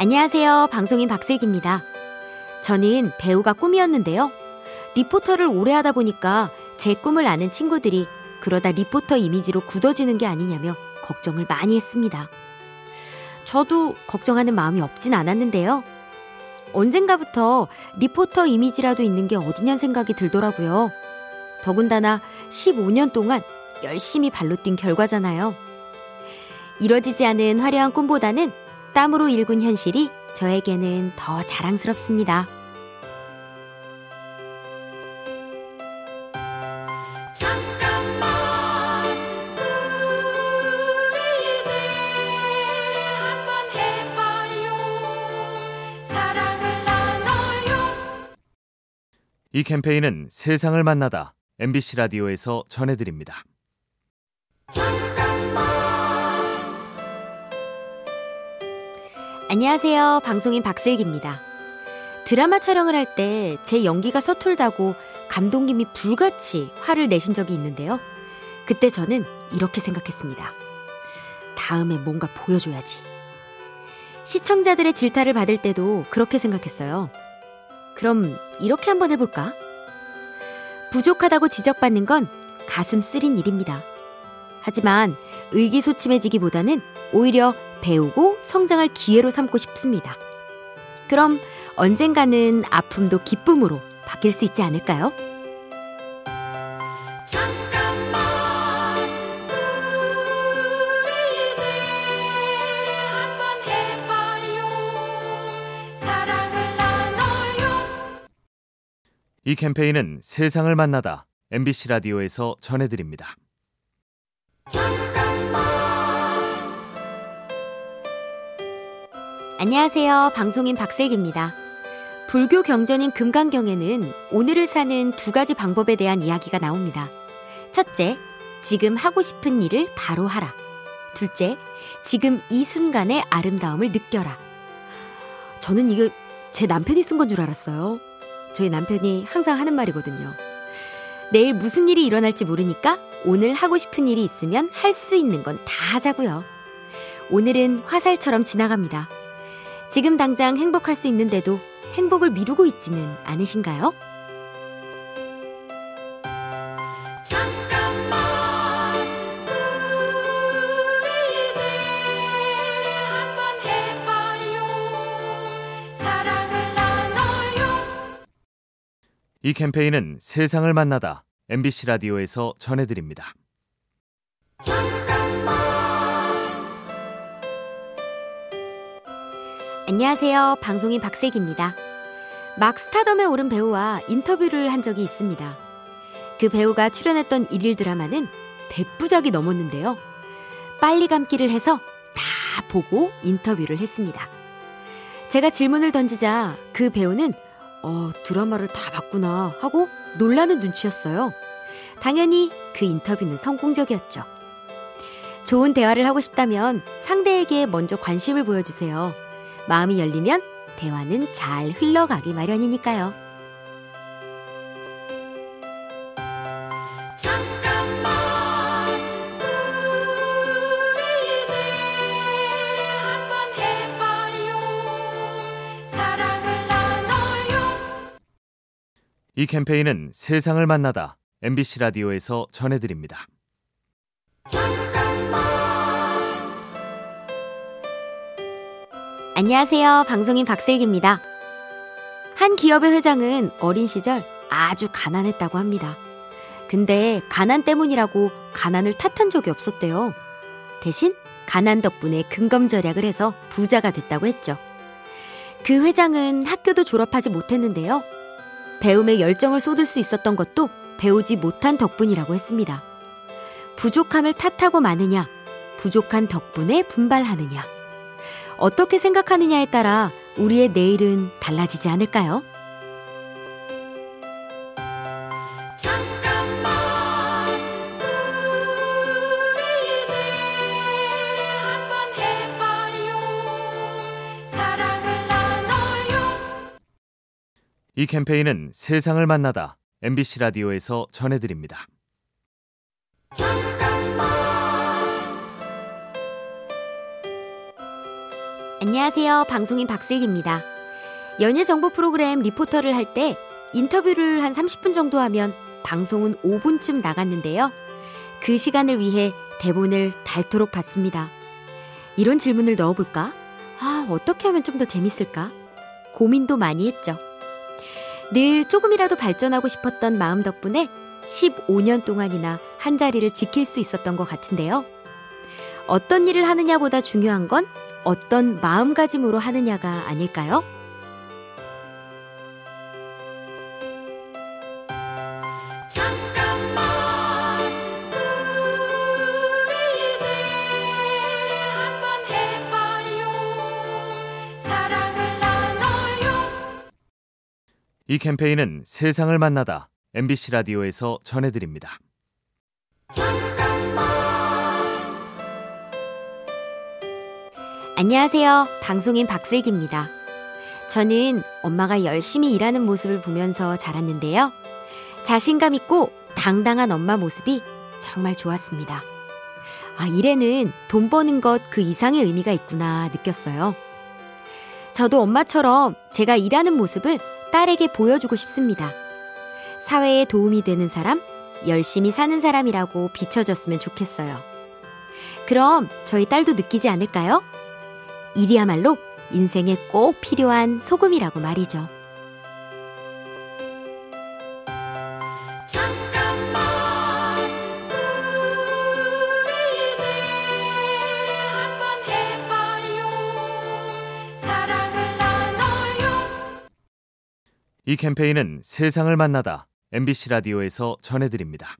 안녕하세요. 방송인 박슬기입니다. 저는 배우가 꿈이었는데요. 리포터를 오래 하다 보니까 제 꿈을 아는 친구들이 그러다 리포터 이미지로 굳어지는 게 아니냐며 걱정을 많이 했습니다. 저도 걱정하는 마음이 없진 않았는데요. 언젠가부터 리포터 이미지라도 있는 게 어디냐는 생각이 들더라고요. 더군다나 15년 동안 열심히 발로 뛴 결과잖아요. 이뤄지지 않은 화려한 꿈보다는 땀으로 일군 현실이 저에게는 더 자랑스럽습니다. 이 캠페인은 세상을 만나다 MBC 라디오에서 전해드립니다. 안녕하세요. 방송인 박슬기입니다. 드라마 촬영을 할 때 제 연기가 서툴다고 감독님이 불같이 화를 내신 적이 있는데요. 그때 저는 이렇게 생각했습니다. 다음에 뭔가 보여줘야지. 시청자들의 질타를 받을 때도 그렇게 생각했어요. 그럼 이렇게 한번 해볼까? 부족하다고 지적받는 건 가슴 쓰린 일입니다. 하지만 의기소침해지기보다는 오히려 배우고 성장할 기회로 삼고 싶습니다. 그럼 언젠가는 아픔도 기쁨으로 바뀔 수 있지 않을까요? 이 캠페인은 세상을 만나다 MBC 라디오에서 전해드립니다. 안녕하세요. 방송인 박슬기입니다. 불교 경전인 금강경에는 오늘을 사는 두 가지 방법에 대한 이야기가 나옵니다. 첫째, 지금 하고 싶은 일을 바로 하라. 둘째, 지금 이 순간의 아름다움을 느껴라. 저는 이거 제 남편이 쓴 건 줄 알았어요. 저희 남편이 항상 하는 말이거든요. 내일 무슨 일이 일어날지 모르니까 오늘 하고 싶은 일이 있으면 할 수 있는 건 다 하자고요. 오늘은 화살처럼 지나갑니다. 지금 당장 행복할 수 있는데도 행복을 미루고 있지는 않으신가요? 이 캠페인은 세상을 만나다 MBC 라디오에서 전해드립니다. 안녕하세요. 방송인 박슬기입니다. 막 스타덤에 오른 배우와 인터뷰를 한 적이 있습니다. 그 배우가 출연했던 일일 드라마는 100부작이 넘었는데요. 빨리 감기를 해서 다 보고 인터뷰를 했습니다. 제가 질문을 던지자 그 배우는 어, 드라마를 다 봤구나 하고 놀라는 눈치였어요. 당연히 그 인터뷰는 성공적이었죠. 좋은 대화를 하고 싶다면 상대에게 먼저 관심을 보여주세요. 마음이 열리면 대화는 잘 흘러가기 마련이니까요. 이 캠페인은 세상을 만나다 MBC 라디오에서 전해드립니다. 안녕하세요. 방송인 박슬기입니다. 한 기업의 회장은 어린 시절 아주 가난했다고 합니다. 근데 가난 때문이라고 가난을 탓한 적이 없었대요. 대신 가난 덕분에 근검 절약을 해서 부자가 됐다고 했죠. 그 회장은 학교도 졸업하지 못했는데요. 배움에 열정을 쏟을 수 있었던 것도 배우지 못한 덕분이라고 했습니다. 부족함을 탓하고 마느냐, 부족한 덕분에 분발하느냐. 어떻게 생각하느냐에 따라 우리의 내일은 달라지지 않을까요? 이 캠페인은 세상을 만나다 MBC 라디오에서 전해드립니다. 안녕하세요. 방송인 박슬기입니다. 연예 정보 프로그램 리포터를 할 때 인터뷰를 한 30분 정도 하면 방송은 5분쯤 나갔는데요. 그 시간을 위해 대본을 닳도록 봤습니다. 이런 질문을 넣어볼까? 아, 어떻게 하면 좀 더 재밌을까? 고민도 많이 했죠. 늘 조금이라도 발전하고 싶었던 마음 덕분에 15년 동안이나 한 자리를 지킬 수 있었던 것 같은데요. 어떤 일을 하느냐보다 중요한 건 어떤 마음가짐으로 하느냐가 아닐까요? 이 캠페인은 세상을 만나다 MBC 라디오에서 전해드립니다. 안녕하세요. 방송인 박슬기입니다. 저는 엄마가 열심히 일하는 모습을 보면서 자랐는데요. 자신감 있고 당당한 엄마 모습이 정말 좋았습니다. 아, 일에는 돈 버는 것 그 이상의 의미가 있구나 느꼈어요. 저도 엄마처럼 제가 일하는 모습을 딸에게 보여주고 싶습니다. 사회에 도움이 되는 사람, 열심히 사는 사람이라고 비춰졌으면 좋겠어요. 그럼 저희 딸도 느끼지 않을까요? 일이야말로 인생에 꼭 필요한 소금이라고 말이죠. 잠깐만 우리 이제 한번 해봐요 사랑을 나눠요 이 캠페인은 세상을 만나다 MBC 라디오에서 전해드립니다.